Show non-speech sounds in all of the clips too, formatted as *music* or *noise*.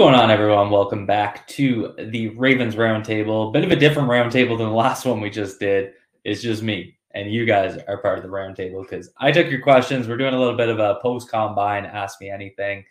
going on, everyone? Welcome back to the Ravens Roundtable. Bit of a different roundtable than the last one we just did. It's just me, and you guys are part of the roundtable because I took your questions. We're doing a little bit of a post combine, ask me anything.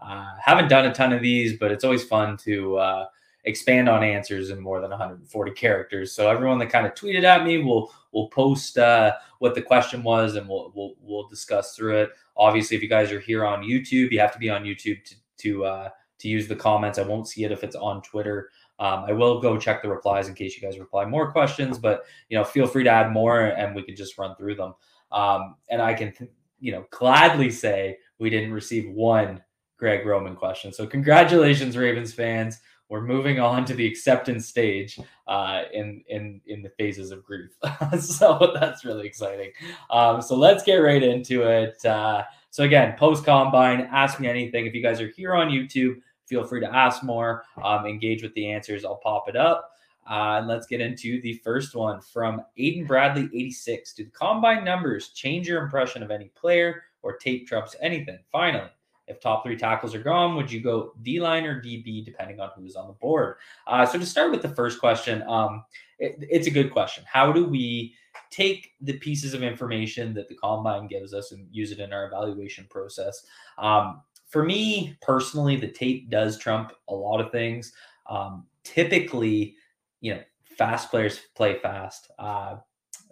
Uh, haven't done a ton of these, but it's always fun to uh, expand on answers in more than 140 characters. So everyone that kind of tweeted at me will will post uh, what the question was, and we'll, we'll we'll discuss through it. Obviously, if you guys are here on YouTube, you have to be on YouTube to to uh, to use the comments. I won't see it if it's on Twitter. Um, I will go check the replies in case you guys reply more questions, but you know, feel free to add more and we can just run through them. Um, and I can, you know, gladly say we didn't receive one Greg Roman question. So congratulations, Ravens fans. We're moving on to the acceptance stage uh, in in in the phases of grief. *laughs* so that's really exciting. Um, so let's get right into it. Uh, so again, post combine, ask me anything. If you guys are here on YouTube, feel free to ask more, um, engage with the answers. I'll pop it up. Uh, and let's get into the first one from Aiden Bradley 86. Do the combine numbers change your impression of any player or tape trumps anything? Finally, if top three tackles are gone, would you go D line or DB depending on who's on the board? Uh, so to start with the first question, um, it, it's a good question. How do we take the pieces of information that the combine gives us and use it in our evaluation process? Um, for me personally, the tape does trump a lot of things. Um, typically, you know, fast players play fast. Uh,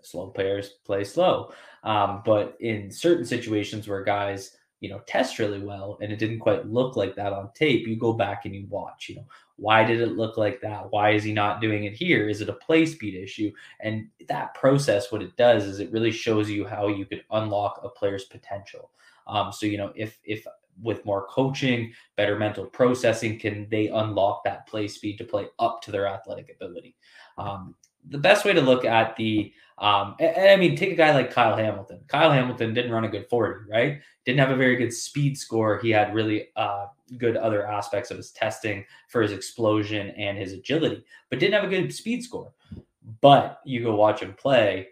slow players play slow. Um, but in certain situations where guys, you know, test really well and it didn't quite look like that on tape, you go back and you watch, you know, why did it look like that? Why is he not doing it here? Is it a play speed issue? And that process, what it does is it really shows you how you could unlock a player's potential. Um, so, you know, if, if with more coaching, better mental processing, can they unlock that play speed to play up to their athletic ability? Um, the best way to look at the, um, and, and I mean, take a guy like Kyle Hamilton. Kyle Hamilton didn't run a good 40, right? Didn't have a very good speed score. He had really uh, good other aspects of his testing for his explosion and his agility, but didn't have a good speed score. But you go watch him play,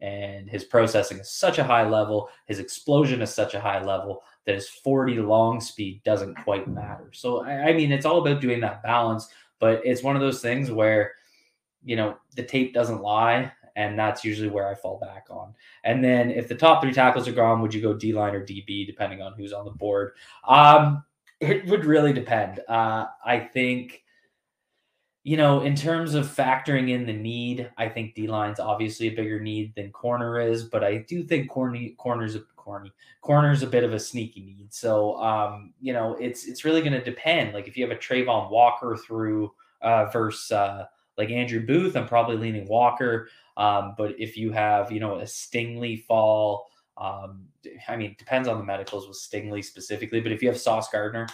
and his processing is such a high level, his explosion is such a high level that his 40 long speed doesn't quite matter. So, I, I mean, it's all about doing that balance, but it's one of those things where, you know, the tape doesn't lie. And that's usually where I fall back on. And then if the top three tackles are gone, would you go D line or DB, depending on who's on the board? Um, it would really depend. Uh, I think you know, in terms of factoring in the need, I think D line's obviously a bigger need than corner is, but I do think corny corners a corny corner's a bit of a sneaky need. So um, you know, it's it's really gonna depend. Like if you have a Travon Walker through uh versus uh like Andrew Booth, I'm probably leaning Walker. Um, but if you have, you know, a Stingley fall, um, I mean, depends on the medicals with Stingley specifically, but if you have Sauce Gardner,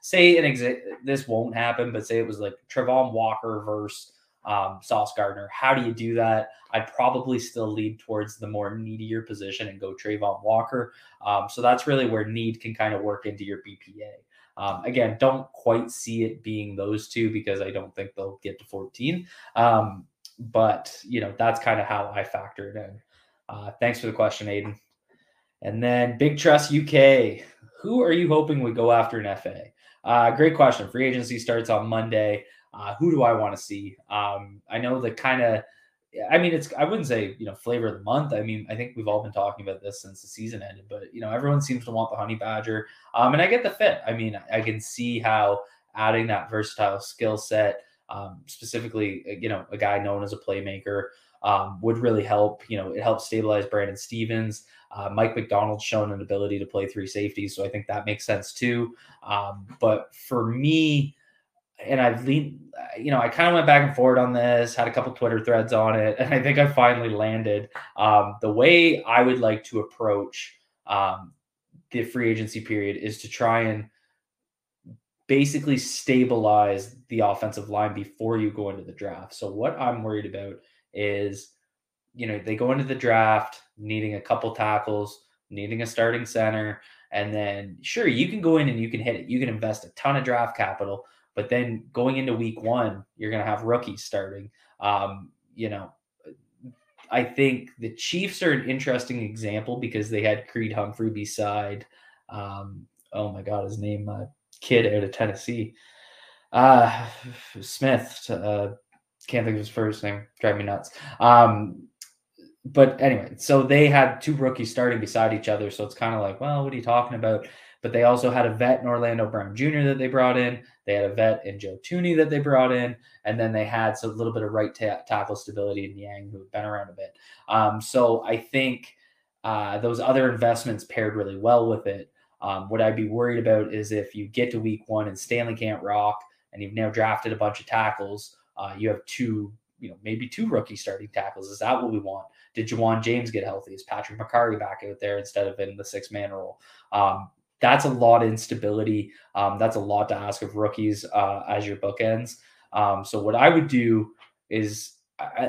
say an exit, this won't happen, but say it was like Travon Walker versus um, Sauce Gardner. How do you do that? I'd probably still lead towards the more needier position and go Travon Walker. Um, so that's really where need can kind of work into your BPA. Um, again, don't quite see it being those two because I don't think they'll get to 14. Um, but you know, that's kind of how I factor it in. Uh, thanks for the question, Aiden. And then Big Trust UK. Who are you hoping would go after an FA? Uh, great question. Free agency starts on Monday. Uh, who do I want to see? Um, I know the kind of, I mean, it's, I wouldn't say, you know, flavor of the month. I mean, I think we've all been talking about this since the season ended, but, you know, everyone seems to want the Honey Badger. Um, and I get the fit. I mean, I can see how adding that versatile skill set, um, specifically, you know, a guy known as a playmaker, um, would really help. You know, it helps stabilize Brandon Stephens. Uh, Mike Macdonald's shown an ability to play three safeties, so I think that makes sense too. Um, but for me, and I've leaned, you know, I kind of went back and forth on this, had a couple Twitter threads on it, *laughs* and I think I finally landed. Um, the way I would like to approach um, the free agency period is to try and basically stabilize the offensive line before you go into the draft. So what I'm worried about is you know, they go into the draft needing a couple tackles, needing a starting center, and then sure, you can go in and you can hit it. You can invest a ton of draft capital, but then going into week one, you're going to have rookies starting. Um, you know, I think the Chiefs are an interesting example because they had Creed Humphrey beside, um, oh my God, his name, uh, kid out of Tennessee. Uh, *sighs* Smith. Uh, can't think of his first name. Drive me nuts. Um, but anyway, so they had two rookies starting beside each other. So it's kind of like, well, what are you talking about? But they also had a vet in Orlando Brown Jr. that they brought in. They had a vet in Joe Thuney that they brought in, and then they had a little bit of right ta- tackle stability in Niang, who had been around a bit. Um, so I think uh, those other investments paired really well with it. Um, what I'd be worried about is if you get to week one and Stanley can't rock, and you've now drafted a bunch of tackles, uh, you have two, you know, maybe two rookie starting tackles. Is that what we want? Did Ja'Wuan James get healthy? Is Patrick Mekari back out there instead of in the six man role? Um, that's a lot of instability. Um, that's a lot to ask of rookies uh, as your bookends. Um, so what I would do is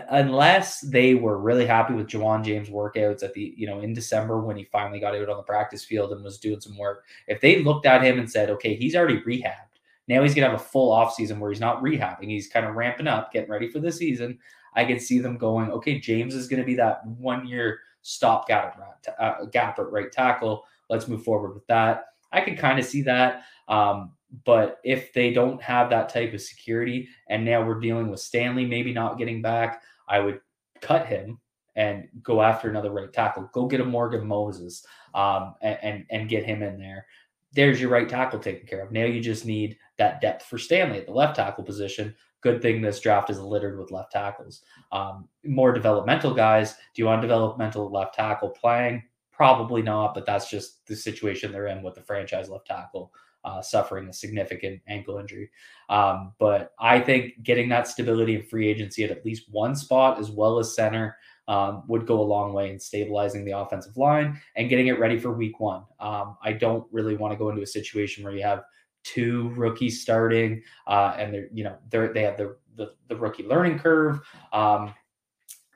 unless they were really happy with Ja'Wuan James workouts at the, you know, in December when he finally got out on the practice field and was doing some work, if they looked at him and said, okay, he's already rehabbed. Now he's going to have a full off season where he's not rehabbing. He's kind of ramping up, getting ready for the season. I can see them going, okay, James is going to be that one year stop gap at, uh, gap at right tackle. Let's move forward with that. I can kind of see that. Um, but if they don't have that type of security, and now we're dealing with Stanley maybe not getting back, I would cut him and go after another right tackle. Go get a Morgan Moses um, and, and, and get him in there. There's your right tackle taken care of. Now you just need that depth for Stanley at the left tackle position. Good thing this draft is littered with left tackles. Um, more developmental guys. Do you want developmental left tackle playing? Probably not, but that's just the situation they're in with the franchise left tackle uh, suffering a significant ankle injury. Um, but I think getting that stability and free agency at at least one spot, as well as center, um, would go a long way in stabilizing the offensive line and getting it ready for week one. Um, I don't really want to go into a situation where you have two rookies starting uh, and they're, you know, they're, they have the, the, the rookie learning curve. Um,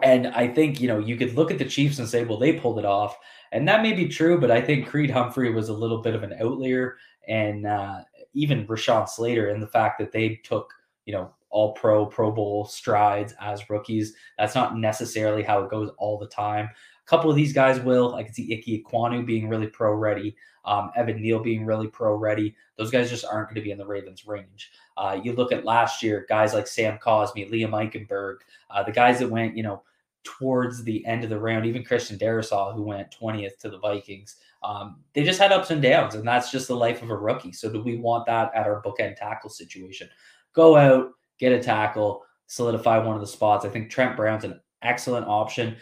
and I think, you know, you could look at the Chiefs and say, well, they pulled it off. And that may be true, but I think Creed Humphrey was a little bit of an outlier and uh, even Rashawn Slater and the fact that they took, you know, all pro, Pro Bowl strides as rookies. That's not necessarily how it goes all the time. Couple of these guys will. I can see Ike Ekwonu being really pro ready, um, Evan Neal being really pro ready. Those guys just aren't going to be in the Ravens' range. Uh, you look at last year, guys like Sam Cosmi, Liam Eichenberg, uh, the guys that went, you know, towards the end of the round, even Christian Darrisaw, who went 20th to the Vikings, um, they just had ups and downs, and that's just the life of a rookie. So, do we want that at our bookend tackle situation? Go out, get a tackle, solidify one of the spots. I think Trent Brown's an excellent option.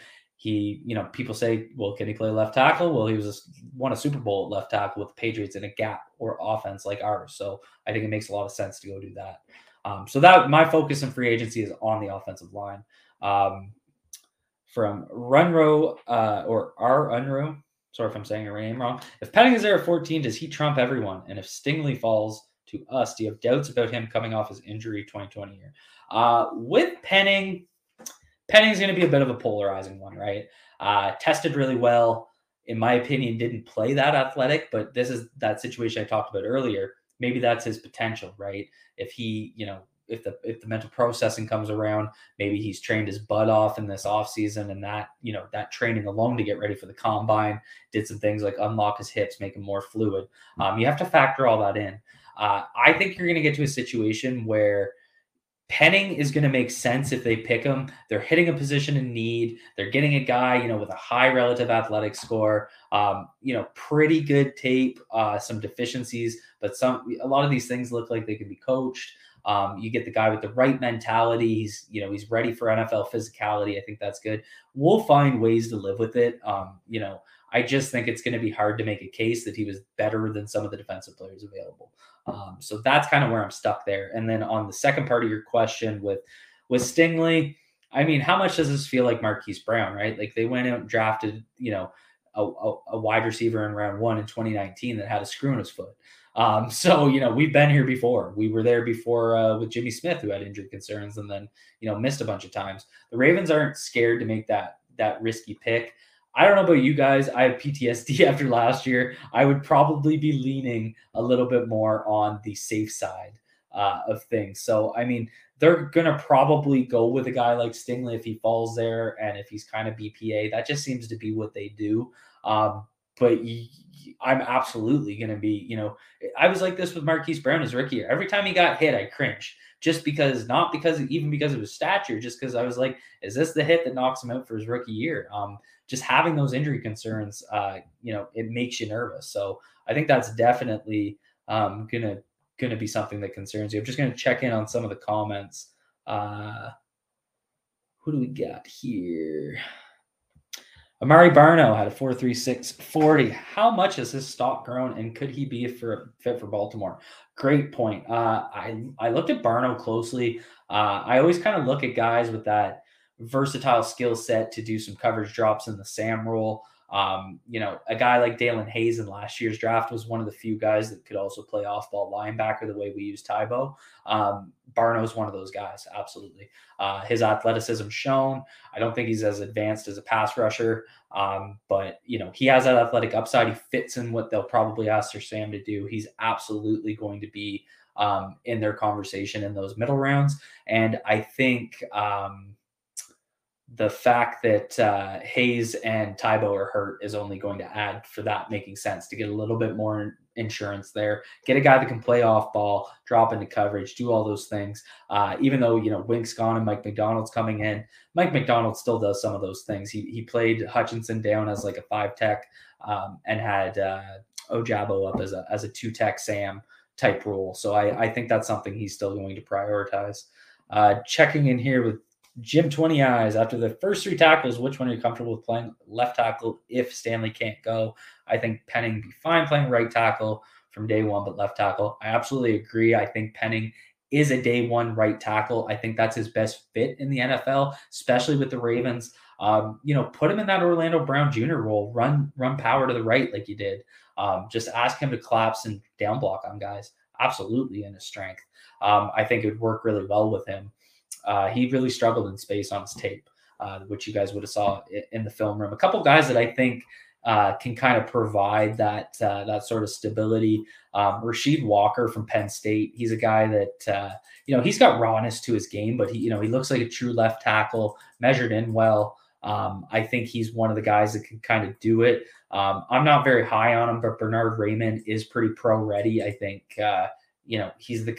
He, you know, people say, well, can he play left tackle? Well, he was a, won a Super Bowl left tackle with the Patriots in a gap or offense like ours. So I think it makes a lot of sense to go do that. Um, so that my focus in free agency is on the offensive line. Um, from Runro uh, or R Unro. Sorry if I'm saying your name wrong. If Penning is there at 14, does he trump everyone? And if Stingley falls to us, do you have doubts about him coming off his injury 2020 year? Uh, with Penning, Penning's going to be a bit of a polarizing one, right? Uh, tested really well. In my opinion, didn't play that athletic, but this is that situation I talked about earlier. Maybe that's his potential, right? If he, you know, if the if the mental processing comes around, maybe he's trained his butt off in this off season, and that you know that training alone to get ready for the combine did some things like unlock his hips, make him more fluid. Um, you have to factor all that in. Uh, I think you're going to get to a situation where Penning is going to make sense if they pick him. They're hitting a position in need. They're getting a guy, you know, with a high relative athletic score. Um, you know, pretty good tape, uh, some deficiencies, but some a lot of these things look like they can be coached. Um, you get the guy with the right mentality. He's, you know, he's ready for NFL physicality. I think that's good. We'll find ways to live with it. Um, you know, I just think it's going to be hard to make a case that he was better than some of the defensive players available. Um, so that's kind of where I'm stuck there. And then on the second part of your question with with Stingley, I mean, how much does this feel like Marquise Brown, right? Like they went out and drafted, you know, a, a, a wide receiver in round one in 2019 that had a screw in his foot. Um, so you know we've been here before. We were there before uh, with Jimmy Smith, who had injury concerns and then you know missed a bunch of times. The Ravens aren't scared to make that that risky pick. I don't know about you guys. I have PTSD *laughs* after last year. I would probably be leaning a little bit more on the safe side uh, of things. So I mean, they're gonna probably go with a guy like Stingley if he falls there and if he's kind of BPA. That just seems to be what they do. Um, but I'm absolutely going to be, you know, I was like this with Marquise Brown as rookie year. Every time he got hit, I cringe just because, not because, even because of his stature, just because I was like, is this the hit that knocks him out for his rookie year? Um, just having those injury concerns, uh, you know, it makes you nervous. So I think that's definitely um, gonna gonna be something that concerns you. I'm just gonna check in on some of the comments. Uh, who do we got here? Amare Barno had a 4.36 40. How much has his stock grown and could he be for fit for Baltimore? Great point. Uh, I I looked at Barno closely. Uh, I always kind of look at guys with that versatile skill set to do some coverage drops in the Sam role. Um, you know, a guy like Daelin Hayes in last year's draft was one of the few guys that could also play off ball linebacker the way we use Tybo. Um, Barno's one of those guys, absolutely. Uh, his athleticism shown. I don't think he's as advanced as a pass rusher, um, but you know he has that athletic upside. He fits in what they'll probably ask Sir Sam to do. He's absolutely going to be um, in their conversation in those middle rounds, and I think. Um, the fact that uh, Hayes and Tybo are hurt is only going to add for that making sense to get a little bit more insurance there. Get a guy that can play off ball, drop into coverage, do all those things. Uh, even though you know Wink's gone and Mike Macdonald's coming in, Mike McDonald still does some of those things. He he played Hutchinson down as like a five tech um, and had uh, Ojabo up as a as a two tech Sam type role. So I I think that's something he's still going to prioritize. Uh, checking in here with Jim 20 eyes after the first three tackles. Which one are you comfortable with playing left tackle if Stanley can't go? I think Penning be fine playing right tackle from day one, but left tackle. I absolutely agree. I think Penning is a day one right tackle. I think that's his best fit in the NFL, especially with the Ravens. Um, you know, put him in that Orlando Brown Jr. role. Run, run power to the right like you did. Um, just ask him to collapse and down block on guys. Absolutely in his strength. Um, I think it would work really well with him. Uh, he really struggled in space on his tape, uh, which you guys would have saw in the film room. A couple guys that I think uh, can kind of provide that uh, that sort of stability. Um, Rasheed Walker from Penn State, he's a guy that uh, you know he's got rawness to his game, but he you know he looks like a true left tackle, measured in well. Um, I think he's one of the guys that can kind of do it. Um, I'm not very high on him, but Bernard Raimann is pretty pro ready. I think uh, you know he's the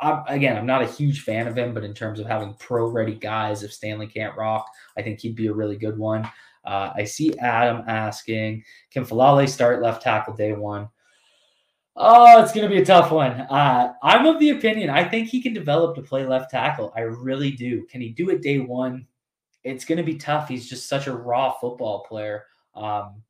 I'm, again, I'm not a huge fan of him, but in terms of having pro ready guys, if Stanley can't rock, I think he'd be a really good one. Uh, I see Adam asking, can Faalele start left tackle day one? Oh, it's going to be a tough one. Uh, I'm of the opinion I think he can develop to play left tackle. I really do. Can he do it day one? It's going to be tough. He's just such a raw football player. Um,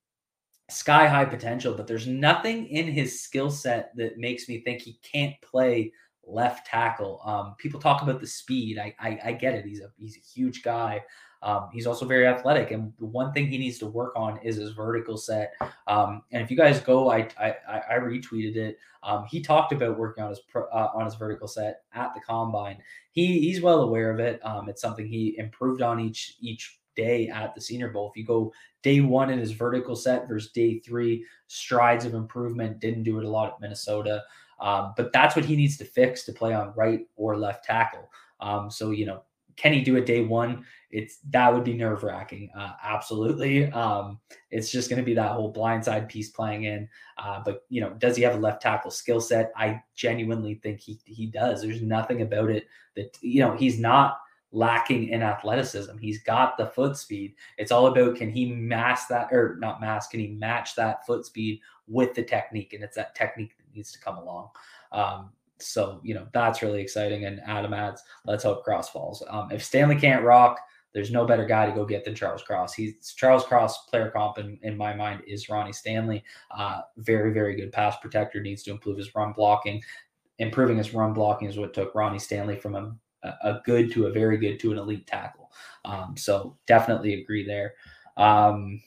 sky high potential, but there's nothing in his skill set that makes me think he can't play left tackle. Um, people talk about the speed. I, I, I get it. He's a he's a huge guy. Um, he's also very athletic, and the one thing he needs to work on is his vertical set. Um, and if you guys go, I I, I retweeted it. Um, he talked about working on his uh, on his vertical set at the combine. He he's well aware of it. Um, it's something he improved on each each day at the Senior Bowl. If you go day one in his vertical set versus day three, strides of improvement. Didn't do it a lot at Minnesota. Um, but that's what he needs to fix to play on right or left tackle. Um, so you know, can he do it day one? It's that would be nerve wracking. Uh, absolutely. Um, it's just going to be that whole blindside piece playing in. Uh, but you know, does he have a left tackle skill set? I genuinely think he he does. There's nothing about it that you know he's not lacking in athleticism. He's got the foot speed. It's all about can he mask that or not mask? Can he match that foot speed with the technique? And it's that technique needs to come along. Um, so you know that's really exciting. And Adam adds, let's hope Cross falls. Um, if Stanley can't rock, there's no better guy to go get than Charles Cross. He's Charles Cross player comp in, in my mind is Ronnie Stanley. Uh, very very good pass protector. Needs to improve his run blocking. Improving his run blocking is what took Ronnie Stanley from a, a good to a very good to an elite tackle. Um, so definitely agree there. Um,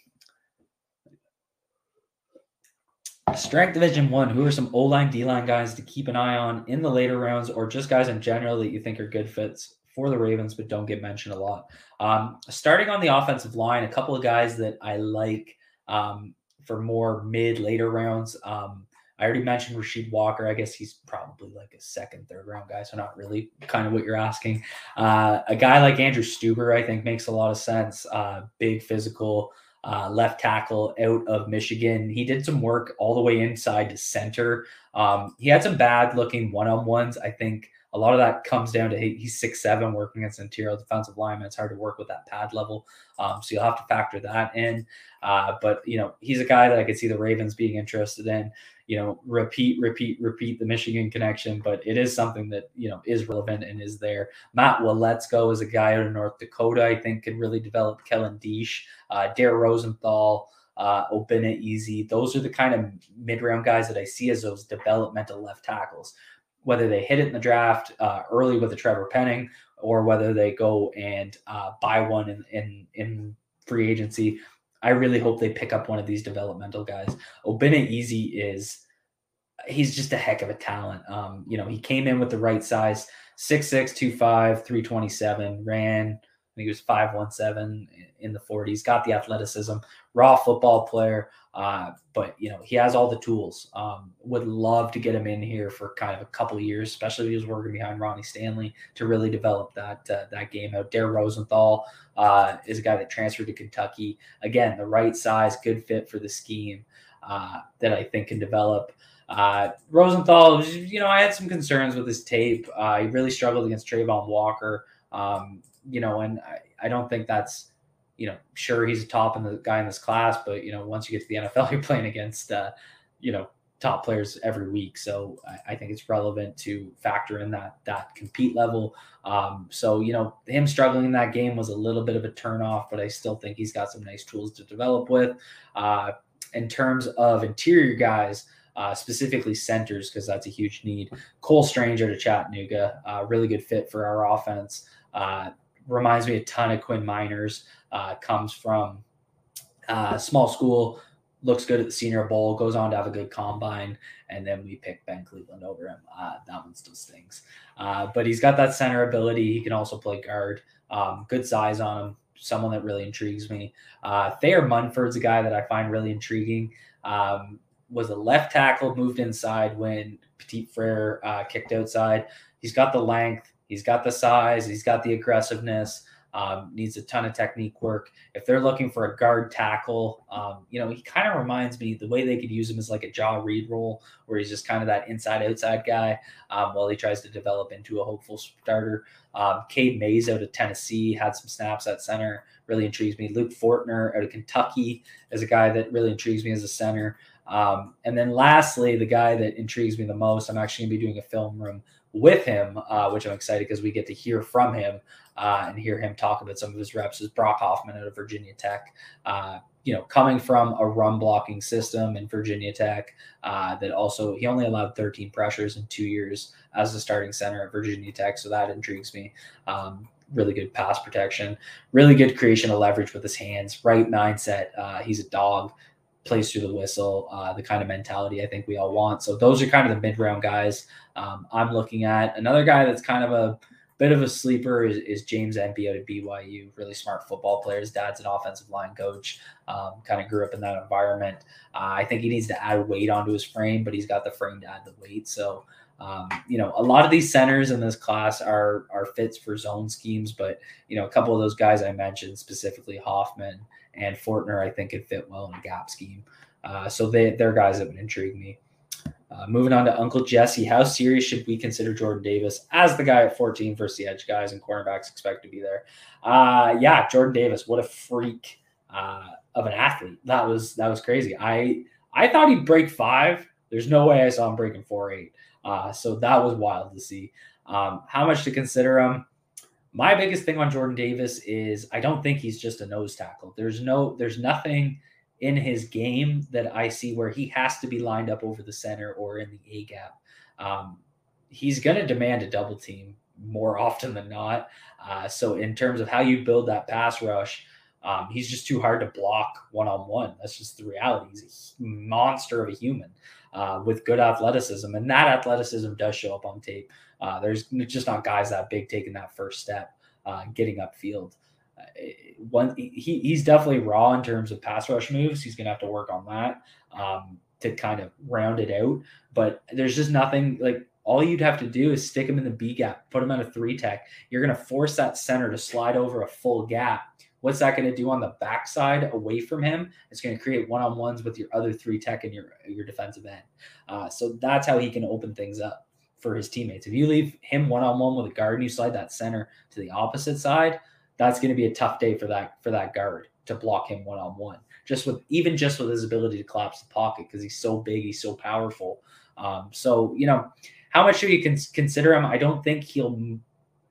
Strength Division One. Who are some O line, D line guys to keep an eye on in the later rounds, or just guys in general that you think are good fits for the Ravens, but don't get mentioned a lot? Um, starting on the offensive line, a couple of guys that I like um, for more mid later rounds. Um, I already mentioned Rasheed Walker. I guess he's probably like a second, third round guy, so not really kind of what you're asking. Uh, a guy like Andrew Stueber, I think, makes a lot of sense. Uh, big physical uh, left tackle out of Michigan. He did some work all the way inside to center. Um, he had some bad looking one on ones. I think a lot of that comes down to he's six seven working against interior defensive lineman. It's hard to work with that pad level, um, so you'll have to factor that in. Uh, but you know, he's a guy that I could see the Ravens being interested in. You know, repeat, repeat, repeat the Michigan connection, but it is something that you know is relevant and is there. Matt Waletzko is a guy out of North Dakota. I think can really develop Kellen Diesch, uh, Dare Rosenthal. Uh, Obinna Eze. Those are the kind of mid round guys that I see as those developmental left tackles whether they hit it in the draft uh, early with a Trevor Penning or whether they go and uh, buy one in, in, in free agency. I really hope they pick up one of these developmental guys. Obinna Eze is he's just a heck of a talent. Um, you know, he came in with the right size, 6'6, 2'5, 327, ran, he was 5'17 in the 40s, got the athleticism, raw football player. Uh, but you know he has all the tools. Um, would love to get him in here for kind of a couple years, especially if he was working behind Ronnie Stanley to really develop that uh, that game out. Dare Rosenthal uh, is a guy that transferred to Kentucky. Again, the right size, good fit for the scheme uh, that I think can develop. Uh, Rosenthal, you know, I had some concerns with his tape. Uh, he really struggled against Travon Walker. Um, you know, and I, I don't think that's you know, sure he's a top in the guy in this class, but you know, once you get to the NFL, *laughs* you're playing against uh, you know top players every week. So I, I, think it's relevant to factor in that that compete level. Um, so you know, him struggling in that game was a little bit of a turnoff, but I still think he's got some nice tools to develop with. Uh, in terms of interior guys. Uh, specifically centers, because that's a huge need. Cole Stranger to Chattanooga, uh, really good fit for our offense. Reminds me a ton of Quinn Meinerz. uh, comes from uh, small school, looks good at the Senior Bowl, goes on to have a good combine, and then we pick Ben Cleveland over him. Uh, that one still stings. Uh, but he's got that center ability. He can also play guard. Um, good size on him. Someone that really intrigues me. Uh, Thayer Munford's a guy that I find really intriguing. Um, was a left tackle, moved inside when Petit Frere kicked outside. He's got the length. He's got the size. He's got the aggressiveness. Um, needs a ton of technique work. If they're looking for a guard tackle, um, you know, he kind of reminds me the way they could use him is like a jaw read role, where he's just kind of that inside outside guy um, while he tries to develop into a hopeful starter. Um, Cade Mays out of Tennessee had some snaps at center, really intrigues me. Luke Fortner out of Kentucky is a guy that really intrigues me as a center. Um, and then lastly, the guy that intrigues me the most, I'm actually going to be doing a film room with him, uh, which I'm excited because we get to hear from him uh, and hear him talk about some of his reps. Is Brock Hoffman out of Virginia Tech? Uh, you know, coming from a run blocking system in Virginia Tech, uh, that also he only allowed 13 pressures in two years as the starting center at Virginia Tech, so that intrigues me. Um, really good pass protection, really good creation of leverage with his hands, right mindset. Uh, he's a dog plays through the whistle, uh, the kind of mentality I think we all want. So those are kind of the mid round guys um, I'm looking at. Another guy that's kind of a bit of a sleeper is, is James Empey out of BYU. Really smart football player. His dad's an offensive line coach. Um, kind of grew up in that environment. Uh, I think he needs to add weight onto his frame, but he's got the frame to add the weight. So um, you know, a lot of these centers in this class are are fits for zone schemes, but you know, a couple of those guys I mentioned, specifically Hoffman and Fortner, I think could fit well in a gap scheme. Uh, so they they're guys that would intrigue me. Uh, moving on to Uncle Jesse, how serious should we consider Jordan Davis as the guy at 14 versus the edge guys and cornerbacks expect to be there? Uh, yeah, Jordan Davis, what a freak uh, of an athlete. That was that was crazy. I I thought he'd break five. There's no way I saw him breaking four eight. Uh, so that was wild to see. Um, how much to consider him? My biggest thing on Jordan Davis is I don't think he's just a nose tackle. There's no, there's nothing in his game that I see where he has to be lined up over the center or in the A gap. Um, he's going to demand a double team more often than not. Uh, so in terms of how you build that pass rush, um, he's just too hard to block one on one. That's just the reality. He's a monster of a human uh, with good athleticism, and that athleticism does show up on tape. Uh, there's just not guys that big taking that first step, uh, getting upfield. Uh, one, he, he's definitely raw in terms of pass rush moves. He's gonna have to work on that um, to kind of round it out. But there's just nothing like all you'd have to do is stick him in the B gap, put him at a three tech. You're going to force that center to slide over a full gap What's that going to do on the backside away from him? It's going to create one on ones with your other three tech and your your defensive end. Uh, so that's how he can open things up for his teammates. If you leave him one on one with a guard and you slide that center to the opposite side, that's going to be a tough day for that for that guard to block him one on one. Just with even just with his ability to collapse the pocket because he's so big, he's so powerful. Um, so you know, how much should you con- consider him? I don't think he'll,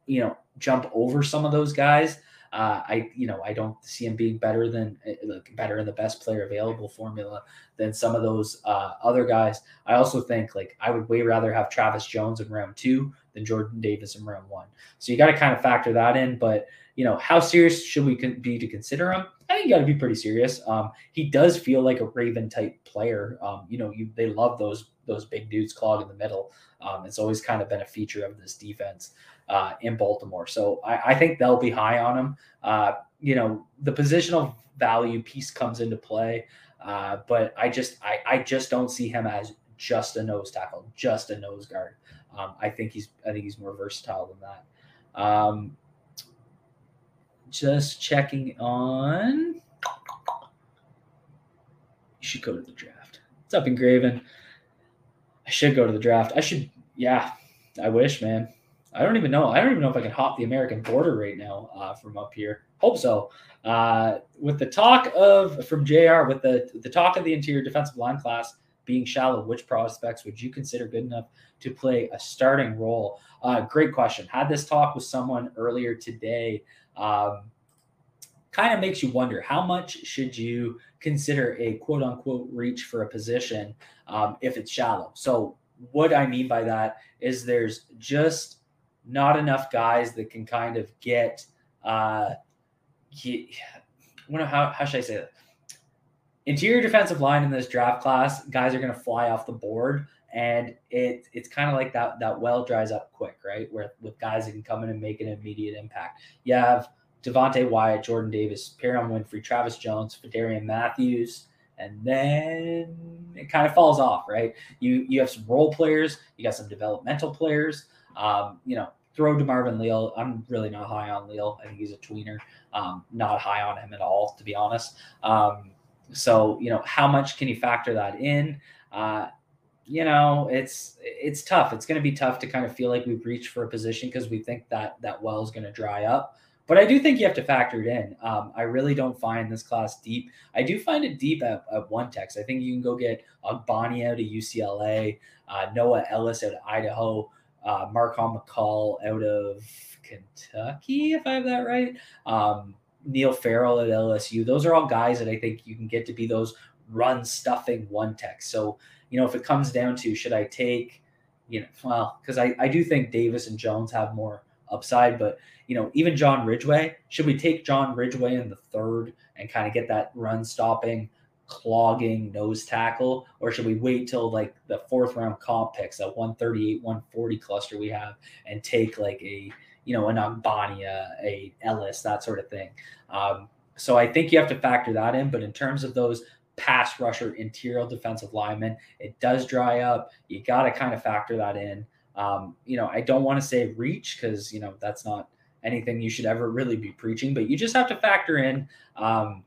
you know, jump over some of those guys. Uh, I, you know, I don't see him being better than eh, like better in the best player available formula than some of those uh, other guys. I also think like I would way rather have Travis Jones in round two than Jordan Davis in round one. So you got to kind of factor that in. But you know, how serious should we be to consider him? I think you got to be pretty serious. Um, he does feel like a Raven type player. Um, you know, you, they love those those big dudes clogging the middle. Um, it's always kind of been a feature of this defense uh, in Baltimore. So I, I, think they'll be high on him. Uh, you know, the positional value piece comes into play, uh, but I just I, I just don't see him as just a nose tackle, just a nose guard. Um, I think he's I think he's more versatile than that. Um, just checking on. You should go to the draft. What's up, Engraven? I should go to the draft. I should, yeah. I wish, man. I don't even know. I don't even know if I can hop the American border right now uh, from up here. Hope so. Uh, with the talk of from Jr. with the the talk of the interior defensive line class being shallow, which prospects would you consider good enough to play a starting role? Uh, great question. Had this talk with someone earlier today. Um, kind of makes you wonder how much should you consider a quote unquote reach for a position um, if it's shallow. So what I mean by that is there's just not enough guys that can kind of get uh he, how, how should I say that? Interior defensive line in this draft class, guys are going to fly off the board, and it it's kind of like that that well dries up quick, right? Where with guys that can come in and make an immediate impact. You have Devonte Wyatt, Jordan Davis, Perrion Winfrey, Travis Jones, Phidarian Mathis, and then it kind of falls off, right? You you have some role players, you got some developmental players. Um, you know, throw DeMarvin Leal. I'm really not high on Leal. I think he's a tweener. Um, not high on him at all, to be honest. Um, so you know, how much can you factor that in? Uh, you know, it's it's tough. It's going to be tough to kind of feel like we've reached for a position because we think that that well is going to dry up. But I do think you have to factor it in. Um, I really don't find this class deep. I do find it deep at, at one techs. I think you can go get Ogbonnia out of UCLA, uh, Noah Elliss out of Idaho, uh, Marquan McCall out of Kentucky, if I have that right. Um, Neil Farrell at LSU. Those are all guys that I think you can get to be those run stuffing one techs. So, you know, if it comes down to should I take, you know, well, because I, I do think Davis and Jones have more upside, but you know, even John Ridgeway, should we take John Ridgeway in the third and kind of get that run stopping, clogging nose tackle, or should we wait till like the fourth round comp picks, that 138, 140 cluster we have, and take like a you know an Ogbonnia, a Elliss, that sort of thing. Um, so I think you have to factor that in. But in terms of those pass rusher interior defensive linemen, it does dry up. You got to kind of factor that in. Um, you know, I don't want to say reach because you know that's not anything you should ever really be preaching, but you just have to factor in. Um,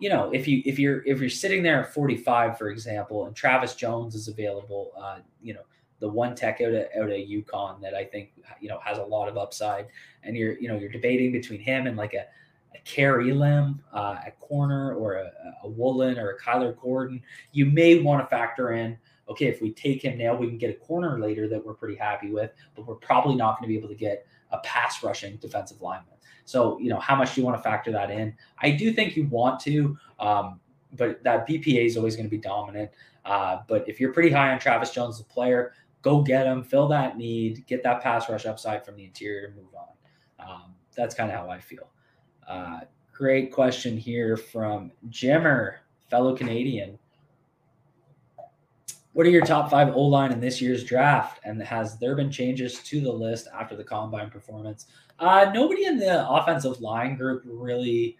you know, if you if you're if you're sitting there at 45, for example, and Travis Jones is available, uh, you know, the one tech out of out of UConn that I think you know has a lot of upside, and you're you know you're debating between him and like a a Kaiir Elam uh, at corner or a, a Woolen or a Kyler Gordon, you may want to factor in okay, if we take him now, we can get a corner later that we're pretty happy with, but we're probably not going to be able to get a pass rushing defensive lineman. So, you know, how much do you want to factor that in? I do think you want to, um, but that BPA is always going to be dominant. Uh, but if you're pretty high on Travis Jones, the player, go get him, fill that need, get that pass rush upside from the interior, move on. Um, that's kind of how I feel. Uh, great question here from Jimmer, fellow Canadian. What are your top five O line in this year's draft? And has there been changes to the list after the combine performance? Uh, nobody in the offensive line group really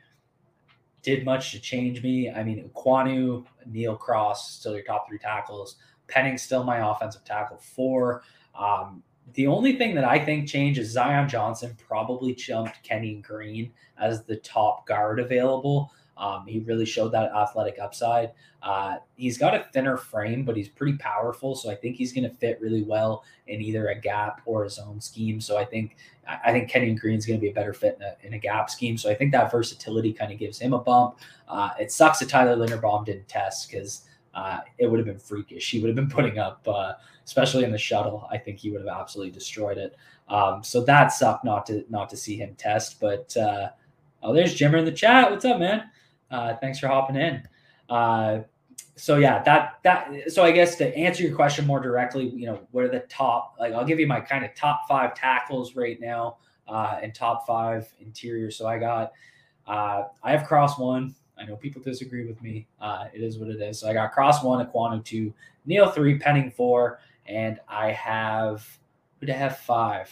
did much to change me. I mean, Kwanu, Neal Cross, still your top three tackles. Penning still my offensive tackle four. Um, the only thing that I think changed is Zion Johnson probably jumped Kenyon Green as the top guard available. Um, he really showed that athletic upside. Uh, he's got a thinner frame, but he's pretty powerful. So I think he's going to fit really well in either a gap or a zone scheme. So I think I think Kenyon Green's going to be a better fit in a, in a, gap scheme. So I think that versatility kind of gives him a bump. Uh, it sucks that Tyler Linderbaum didn't test because uh, it would have been freakish. He would have been putting up, uh, especially in the shuttle. I think he would have absolutely destroyed it. Um, so that sucked not to not to see him test. But uh, oh, there's Jimmer in the chat. What's up, man? Uh, thanks for hopping in. Uh, so yeah, that that so I guess to answer your question more directly, you know, what are the top? Like, I'll give you my kind of top five tackles right now, uh, and top five interior. So I got, uh, I have cross one. I know people disagree with me. Uh, it is what it is. So I got cross one, Ekwonu two, Neal three, Penning four, and I have who to have five.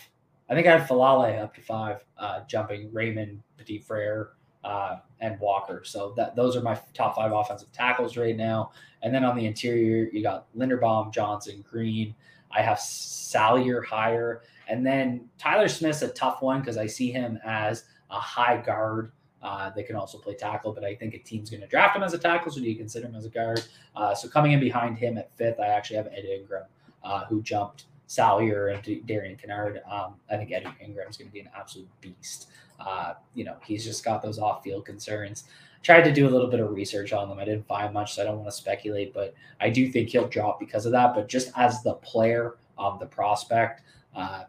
I think I have Faalele up to five, uh, jumping Raimann, Petit Frere, uh, and Walker. So that those are my top five offensive tackles right now. And then on the interior, you got Linderbaum, Johnson, Green. I have Salyer higher, and then Tyler Smith's a tough one because I see him as a high guard. Uh, they can also play tackle, but I think a team's going to draft him as a tackle. So do you consider him as a guard? Uh, so coming in behind him at fifth, I actually have Ed Ingram, uh, who jumped Salyer and Darian Kinnard. Um, I think Eddie Ingram is going to be an absolute beast. Uh, you know, he's just got those off field concerns. Tried to do a little bit of research on them. I didn't find much, so I don't want to speculate, but I do think he'll drop because of that. But just as the player, um, the prospect, uh,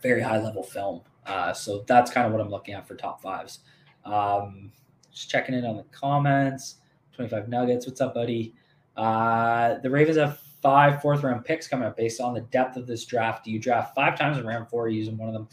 very high level film. Uh, so that's kind of what I'm looking at for top fives. Um, just checking in on the comments. 25 Nuggets. What's up, buddy? Uh, the Ravens have five fourth round picks coming up based on the depth of this draft. Do you draft five times in round four using one of them?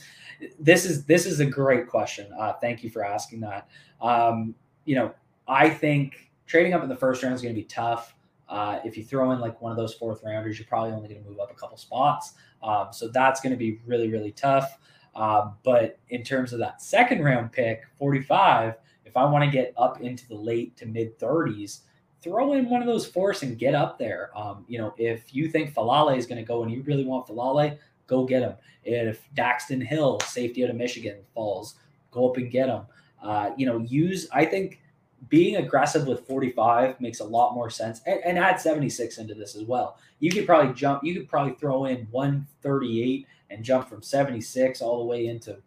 This is this is a great question. Uh, thank you for asking that. Um, you know, I think trading up in the first round is going to be tough. Uh, if you throw in like one of those fourth rounders, you're probably only going to move up a couple spots. Um, so that's going to be really really tough. Uh, but in terms of that second round pick, 45, if I want to get up into the late to mid 30s, throw in one of those force and get up there. Um, you know, if you think Faalele is going to go and you really want Faalele, go get him. If Daxton Hill, safety out of Michigan, falls, go up and get him. Uh, you know, use, I think being aggressive with 45 makes a lot more sense and, and add 76 into this as well. You could probably jump, you could probably throw in 138 and jump from 76 all the way into,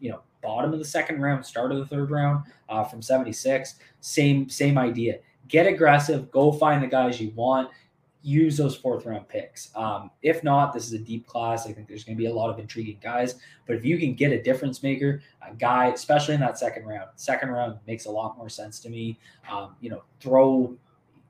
you know, bottom of the second round, start of the third round uh, from 76. Same, same idea get aggressive, go find the guys you want, use those fourth round picks. Um, if not, this is a deep class. I think there's going to be a lot of intriguing guys. But if you can get a difference maker, a guy, especially in that second round, second round makes a lot more sense to me. Um, you know, throw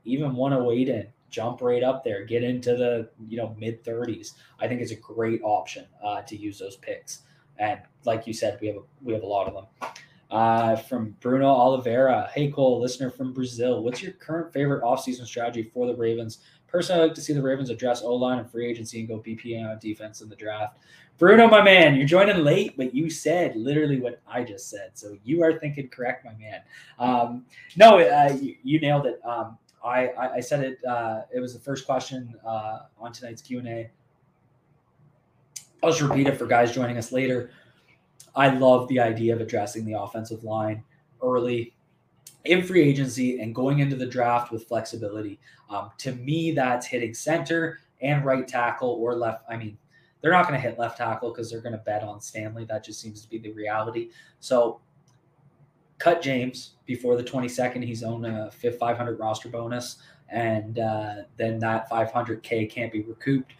even 108 in, jump right up there, get into the you know mid 30s. I think it's a great option uh, to use those picks. And like you said, we have a, we have a lot of them. Uh, from Bruno Oliveira. Hey, Cole, listener from Brazil. What's your current favorite offseason strategy for the Ravens? Personally, I like to see the Ravens address O line and free agency and go BPA on defense in the draft. Bruno, my man, you're joining late, but you said literally what I just said. So you are thinking correct, my man. Um, no, uh, you, you, nailed it. Um, I, I, I, said it. Uh, it was the first question uh, on tonight's Q and A. I'll just repeat it for guys joining us later. I love the idea of addressing the offensive line early in free agency and going into the draft with flexibility. Um, to me, that's hitting center and right tackle or left. I mean, they're not going to hit left tackle because they're going to bet on Stanley. That just seems to be the reality. So, cut James before the 22nd. He's on a 500 roster bonus, and uh, then that 500K can't be recouped.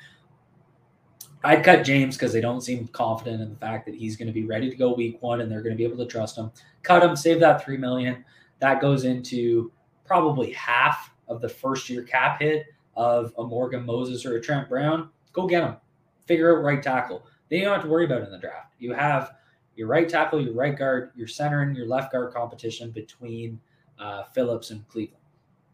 I'd cut James because they don't seem confident in the fact that he's going to be ready to go week one and they're going to be able to trust him. Cut him, save that three million. That goes into probably half of the first year cap hit of a Morgan Moses or a Trent Brown. Go get him. Figure out right tackle. Then you don't have to worry about in the draft. You have your right tackle, your right guard, your center, and your left guard competition between uh, Phillips and Cleveland.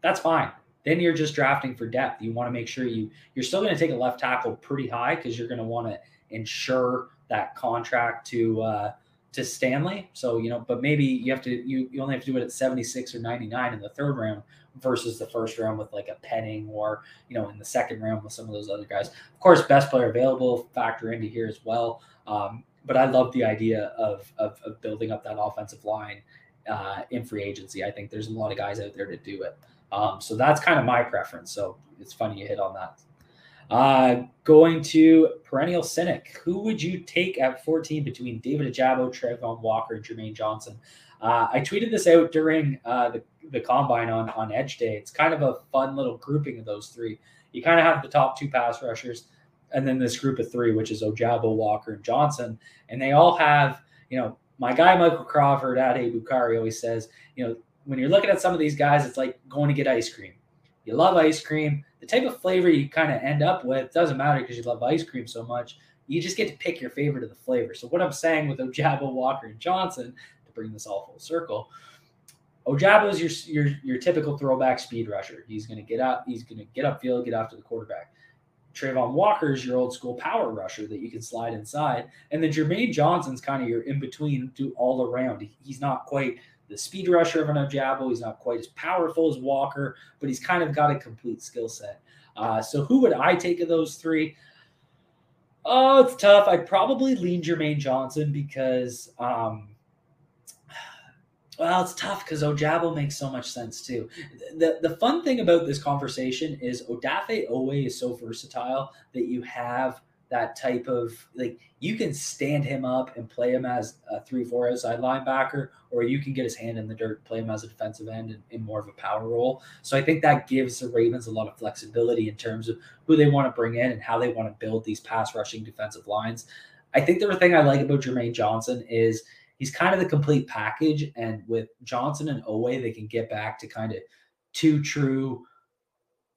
That's fine. Then you're just drafting for depth. You want to make sure you you're still going to take a left tackle pretty high because you're going to want to ensure that contract to uh, to Stanley. So, you know, but maybe you have to you, you only have to do it at 76 or 99 in the third round versus the first round with like a Penning or, you know, in the second round with some of those other guys. Of course, best player available factor into here as well. Um, but I love the idea of, of, of building up that offensive line uh, in free agency. I think there's a lot of guys out there to do it. Um, so that's kind of my preference. So it's funny you hit on that. Uh, going to perennial cynic. Who would you take at 14 between David Ojabo, Travon Walker, and Jermaine Johnson? Uh, I tweeted this out during uh, the, the combine on, on Edge Day. It's kind of a fun little grouping of those three. You kind of have the top two pass rushers, and then this group of three, which is Ojabo, Walker, and Johnson. And they all have, you know, my guy Michael Crawford at Hey Bukari always says, you know, when you're looking at some of these guys, it's like going to get ice cream. You love ice cream. The type of flavor you kind of end up with doesn't matter because you love ice cream so much. You just get to pick your favorite of the flavor. So what I'm saying with Ojabo, Walker, and Johnson to bring this all full circle, Ojabo is your, your your typical throwback speed rusher. He's going to get up. He's going to get upfield, get after the quarterback. Travon Walker is your old school power rusher that you can slide inside. And then Jermaine Johnson's kind of your in between, do all around. He's not quite the speed rusher of an Ojabo. He's not quite as powerful as Walker, but he's kind of got a complete skill set. Uh, so who would I take of those three? Oh, it's tough. I'd probably lean Jermaine Johnson because um, well, it's tough because Ojabo makes so much sense too. The the fun thing about this conversation is Odafe Oweh is so versatile that you have that type of like you can stand him up and play him as a three four outside linebacker, or you can get his hand in the dirt, play him as a defensive end in, in more of a power role. So I think that gives the Ravens a lot of flexibility in terms of who they want to bring in and how they want to build these pass rushing defensive lines. I think the thing I like about Jermaine Johnson is he's kind of the complete package. And with Johnson and Oweh, they can get back to kind of two true,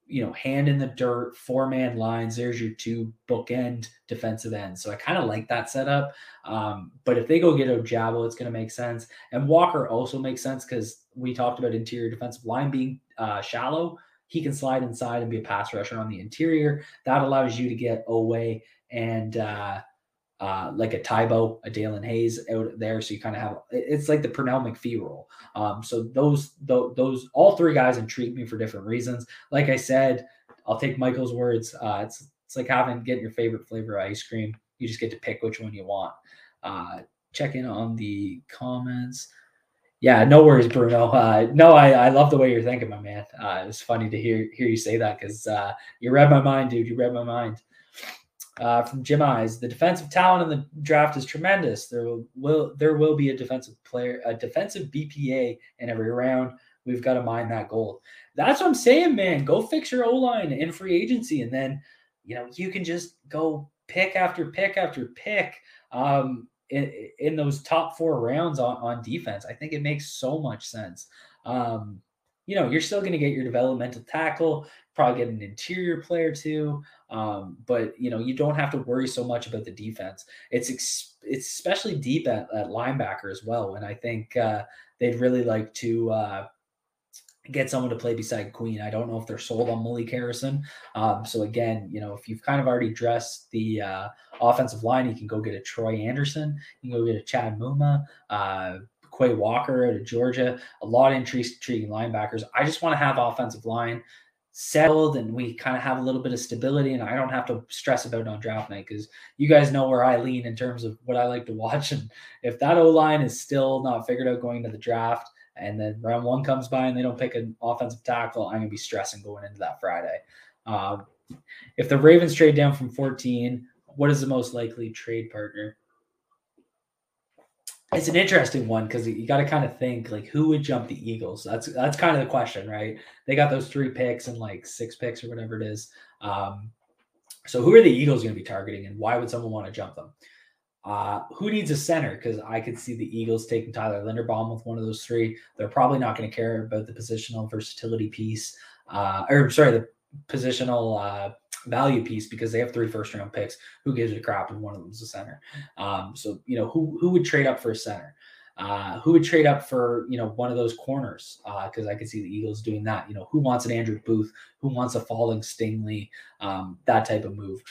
you know, hand in the dirt, four man lines. There's your two bookend defensive ends. So I kind of like that setup. Um, but if they go get Ojabo, it's going to make sense. And Walker also makes sense because we talked about interior defensive line being uh, shallow. He can slide inside and be a pass rusher on the interior. That allows you to get away and uh, uh, like a Tybo, a Daelin Hayes out there. So you kind of have it's like the Pernell McPhee role. Um, so those, those those all three guys intrigue me for different reasons. Like I said, I'll take Michael's words. Uh, it's it's like having getting your favorite flavor of ice cream. You just get to pick which one you want. Uh, check in on the comments. Yeah, no worries, Bruno. Uh, no, I, I love the way you're thinking, my man. Uh, it was funny to hear hear you say that because uh, you read my mind, dude. You read my mind uh, from Jim Eyes. The defensive talent in the draft is tremendous. There will, will there will be a defensive player, a defensive BPA in every round. We've got to mine that gold. That's what I'm saying, man. Go fix your O line in free agency, and then you know you can just go pick after pick after pick um, in, in those top four rounds on, on defense. I think it makes so much sense. Um, you know, you're still going to get your developmental tackle, probably get an interior player too. Um, but you know, you don't have to worry so much about the defense. It's ex- it's especially deep at, at linebacker as well. And I think uh, they'd really like to uh, get someone to play beside Queen. I don't know if they're sold on Malik Harrison. Um, so again, you know, if you've kind of already dressed the uh, offensive line, you can go get a Troy Anderson. You can go get a Chad Muma. Uh, Quay Walker out of Georgia, a lot of intriguing linebackers. I just want to have offensive line settled and we kind of have a little bit of stability and I don't have to stress about on draft night because you guys know where I lean in terms of what I like to *laughs* watch. And if that O line is still not figured out going to the draft and then round one comes by and they don't pick an offensive tackle, I'm gonna be stressing going into that Friday. Uh, if the Ravens trade down from 14, what is the most likely trade partner? It's an interesting one because you got to kind of think like who would jump the Eagles. That's that's kind of the question, right? They got those three picks and like six picks or whatever it is. Um, so who are the Eagles going to be targeting, and why would someone want to jump them? Uh, who needs a center? Because I could see the Eagles taking Tyler Linderbaum with one of those three. They're probably not going to care about the positional versatility piece, uh, or sorry, the positional uh, value piece because they have three first round picks. Who gives a crap if one of them is a center? Um, so you know who who would trade up for a center? Uh, who would trade up for you know one of those corners? Because uh, I could see the Eagles doing that. You know who wants an Andrew Booth? Who wants a falling Stingley? Um, that type of move.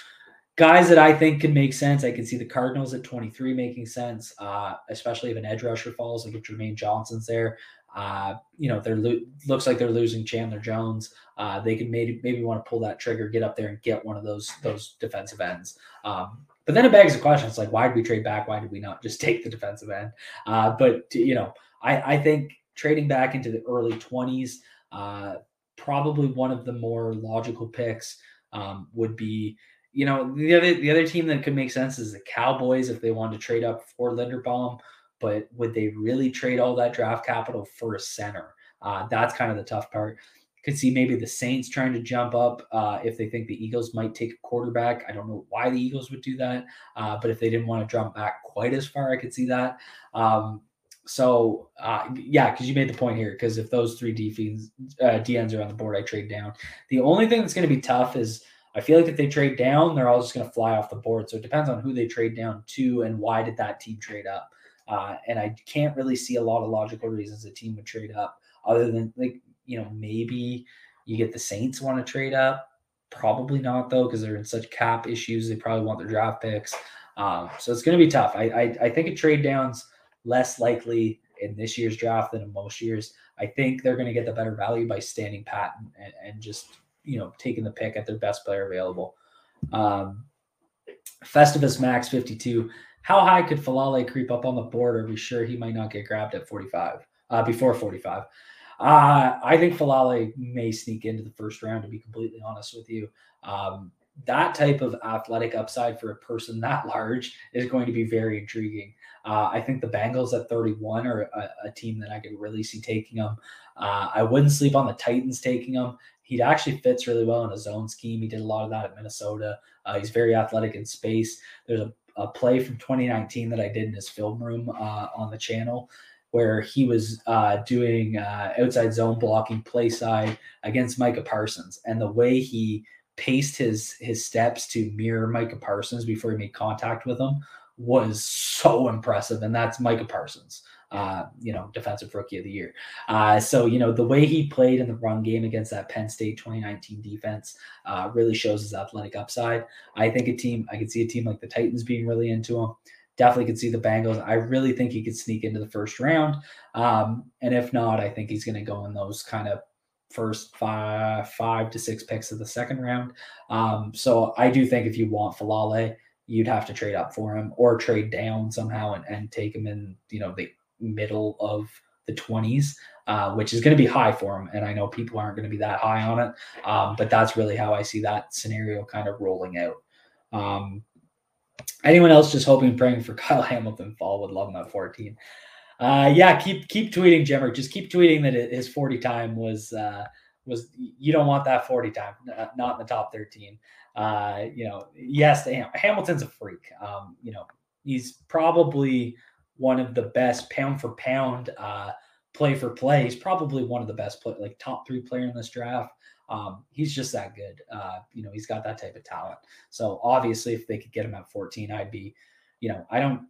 guys that I think could make sense. I can see the Cardinals at 23 making sense, uh, especially if an edge rusher falls, like if Jermaine Johnson's there. Uh, you know, they're lo- looks like they're losing Chandler Jones. Uh, they could maybe maybe want to pull that trigger, get up there and get one of those those defensive ends. Um, but then it begs the question: It's like, why did we trade back? Why did we not just *laughs* take the defensive end? Uh, but you know, I, I think trading back into the early 20s, uh, probably one of the more logical picks um, would be you know, the other the other team that could make sense is the Cowboys if they wanted to trade up for Linderbaum, but would they really trade all that draft capital for a center? Uh, that's kind of the tough part. Could see maybe the Saints trying to jump up uh, if they think the Eagles might take a quarterback. I don't know why the Eagles would do that, uh, but if they didn't want to jump back quite as far, I could see that. Um, so uh, yeah, because you made the point here. Because if those three DNs, uh, DNs are on the board, I trade down. The only thing that's going to be tough is I feel like if they trade down, they're all just going to fly off the board. So it depends on who they trade down to and why did that team trade up. Uh, and I can't really see a lot of logical reasons a team would trade up other than like, you know, maybe you get the Saints want to trade up. Probably not though, because they're in such cap issues. They probably want their draft picks. Um, so it's going to be tough. I, I, I think a trade down's less likely in this year's draft than in most years. I think they're going to get the better value by standing pat and, and just you know taking the pick at their best player available. Um, Festivus Max 52. How high could Faalele creep up on the board? Are we sure he might not get grabbed at 45? Uh, before 45. Uh, I think Faalele may sneak into the first round, to be completely honest with you. Um, that type of athletic upside for a person *laughs* that large is going to be very intriguing. Uh, I think the Bengals at 31 are a, a, team that I could really see taking them. Uh, I wouldn't sleep on the Titans taking them he actually fits really well in a zone scheme. He did a lot of that at Minnesota. Uh, he's very athletic in space. There's a, a, play from 2019 that I did in his film room uh, on the channel where he was uh, doing uh, outside zone blocking play side against Micah Parsons. And the way he paced his his steps to mirror Micah Parsons before he made contact with him was so impressive. And that's Micah Parsons uh, you know, defensive rookie of the year. Uh, so, you know, the way he played in the run game against that Penn State 2019 defense uh, really shows his athletic upside. I think a team, I could see a team like the Titans being really into him. Definitely could see the Bengals. I really think he could sneak into the first round. Um, and if not, I think he's going to go in those kind of first five five to six picks of the second round. Um, so I do think if you want Faalele, you'd have to trade up for him or trade down somehow and, and take him in, you know, the middle of the 20s, uh, which is going to be high for him. And I know people aren't going to be that high on it, um, but that's really how I see that scenario kind of rolling out. Um, anyone else just hoping, praying for *laughs* Kyle Hamilton fall would love him at 14. Uh, yeah, keep keep tweeting, Jimmer. Just keep tweeting that his 40 time was uh, was you don't want that 40 time, not in the top 13. Uh, you know, yes, Hamilton's a freak. Um, you know, he's probably one of the best pound for pound uh, play for play. He's probably one of the best play, like top three player in this draft. Um, he's just that good. Uh, you know, he's got that type of talent. So obviously, if they could get him at 14, I'd be, you know, I don't.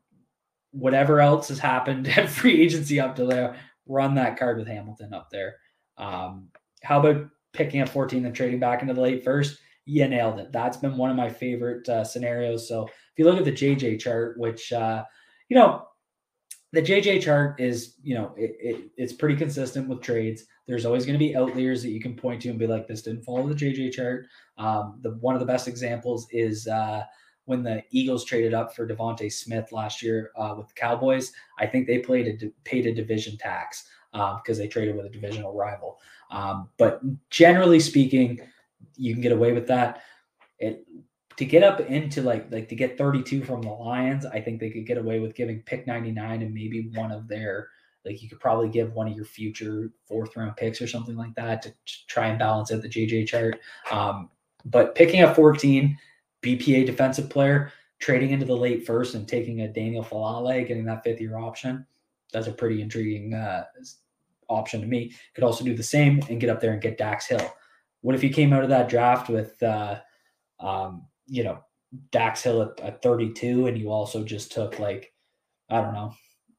Whatever else has happened *laughs* at free agency up to there, run that card with Hamilton up there. Um, how about picking up 14 and trading back into the late first? You nailed it. That's been one of my favorite uh, scenarios. So if you look at the JJ chart, which uh, you know the JJ chart is, you know, it, it, it's pretty consistent with trades. There's always going to be outliers that you can point to and be like, this didn't follow the JJ chart. Um, the one of the best examples is uh, when the Eagles traded up for DeVonta Smith last year uh, with the Cowboys. I think they played a paid a division tax because um, they traded with a divisional rival. Um, but generally speaking, you can get away with that. It to get up into like like to get 32 from the Lions, I think they could get away with giving pick 99 and maybe one of their like you could probably give one of your future fourth round picks or something like that to try and balance out the JJ chart. Um, but picking up 14 BPA defensive player, trading into the late first and taking a Daniel Faalele, getting that fifth year option, that's a pretty intriguing uh, option to me. Could also do the same and get up there and get Dax Hill. What if you came out of that draft with uh, um, you know, Dax Hill at, at 32, and you also just took like, I don't know,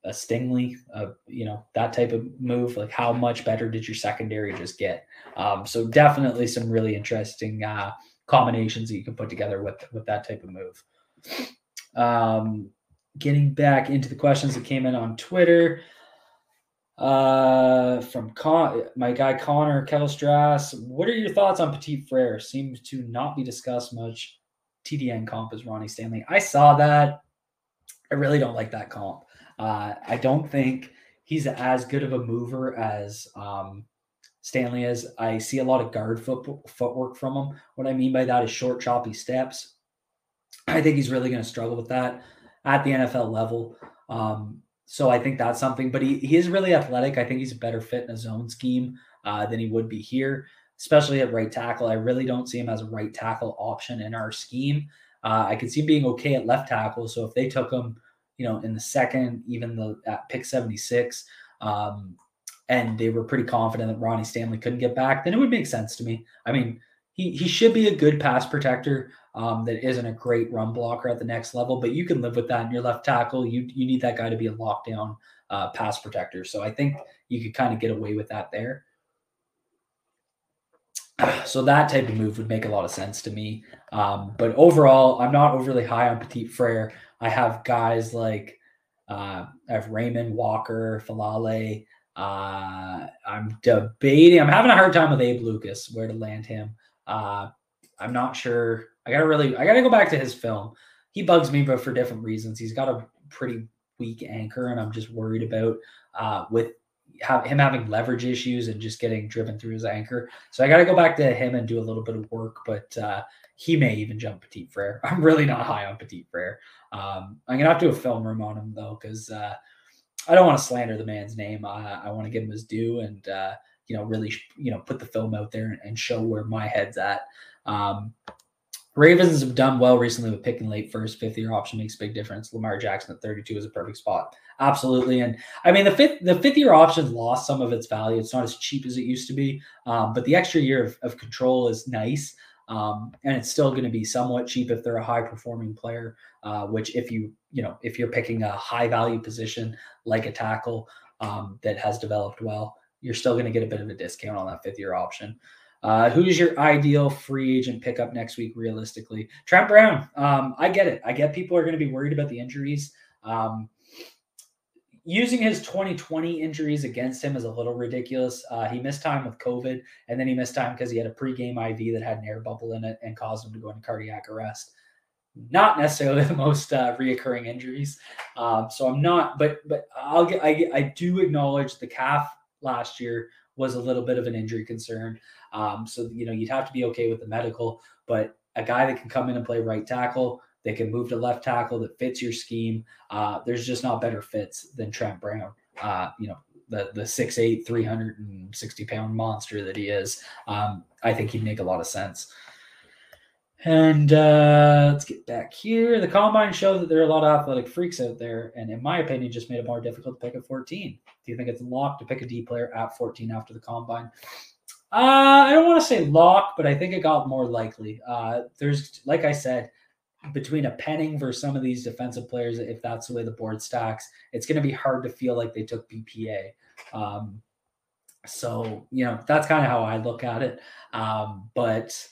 a Stingley, uh, you know, that type of move. Like, how much better did your secondary just get? Um, so definitely some really interesting uh, combinations that you can put together with with that type of move. Um, getting back into the questions that came in on Twitter. Uh, from Con- my guy Connor Kettlestrass, what are your thoughts on Petit Frere? Seems to not be discussed much. TDN comp is Ronnie Stanley. I saw that. I really don't like that comp. Uh, I don't think he's as good of a mover as um, Stanley is. I see a lot of guard foot, footwork from him. What I mean by that is short, choppy steps. I think he's really going to struggle with that at the NFL level. Um, so I think that's something, but he, he is really athletic. I think he's a better fit in a zone scheme uh, than he would be here, especially at right tackle. I really don't see him as a right tackle option in our scheme. Uh, I could see him being okay at left tackle. So if they took him, you know, in the second, even the at pick 76, um, and they were pretty confident that Ronnie Stanley couldn't get back, then it would make sense to me. I mean, he, he should be a good pass protector um, that isn't a great run blocker at the next level, but you can live with that in your left tackle. You you need that guy to be a lockdown uh, pass protector. So I think you could kind of get away with that there. *clears throat* So that type of move would make a lot of sense to me. Um, but overall, I'm not overly high on Petit Frere. I have guys like uh, I have Raimann Walker, Faalele. Uh, I'm debating. I'm having a hard time with Abe Lucas where to land him. Uh, I'm not sure. I gotta really, I gotta go back to his film. He bugs me, but for different reasons. He's got a pretty weak anchor, and I'm just worried about uh, with have, him having leverage issues and just getting driven through his anchor. So I got to go back to him and do a little bit of work, but uh, he may even jump Petit Frere. *laughs* I'm really not high on Petit Frere. Um, I'm gonna have to do a film room on him though, because uh, I don't want to slander the man's name. I, I want to give him his due and uh, you know really you know put the film out there and show where my head's at. Um, Ravens have done well recently with picking late first, fifth year option makes big difference. Lamar Jackson at 32 is a perfect spot. Absolutely. And I mean, the fifth, the fifth year option lost some of its value. It's not as cheap as it used to be. Um, but the extra year of, of control is nice. Um, and it's still going to be somewhat cheap if they're a high performing player, uh, which if you, you know, if you're picking a high value position like a tackle um, that has developed well, you're still going to get a bit of a discount on that fifth year option. Uh, who's your ideal free agent pickup next week, realistically? Trent Brown. Um, I get it. I get people are going to be worried about the injuries. Um, using his 2020 injuries against him is a little ridiculous. Uh, he missed time with COVID, and then he missed time because he had a pregame IV that had an air bubble in it and caused him to go into cardiac arrest. Not necessarily *laughs* the most uh, reoccurring injuries. Um, so I'm not, but but I'll get. I, I do acknowledge the calf last year was a little bit of an injury concern. Um, so you know you'd have to be okay with the medical, but a guy that can come in and play right tackle, that can move to left tackle, that fits your scheme. Uh, there's just not better fits than Trent Brown. Uh, you know the the 6'8", 360 pound monster that he is. Um, I think he'd make a lot of sense. And uh, let's get back here. The combine showed that there are a lot of athletic freaks out there, and in my opinion, just made it more difficult to pick at 14. Do you think it's locked to pick a D player at 14 after the combine? Uh, I don't want to say lock, but I think it got more likely. Uh, there's, like I said, between a Penning versus some of these defensive players, if that's the way the board stacks, it's going to be hard to feel like they took BPA. Um, so, you know, that's kind of how I look at it. Um, but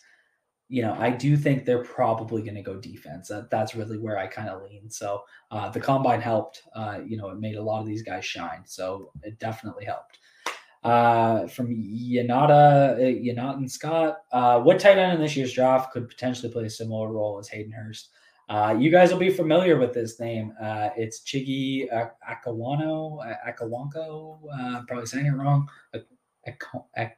you know, I do think they're probably going to go defense. That, that's really where I kind of lean. So uh, the combine helped. Uh, you know, it made a lot of these guys shine. So it definitely helped. Uh, from Yanata, uh, Yanata Scott, uh, what tight end in this year's draft could potentially play a similar role as Hayden Hurst? Uh, you guys will be familiar with this name. It's Chiggy Akawano, Akawanko. Probably saying it wrong. Ak-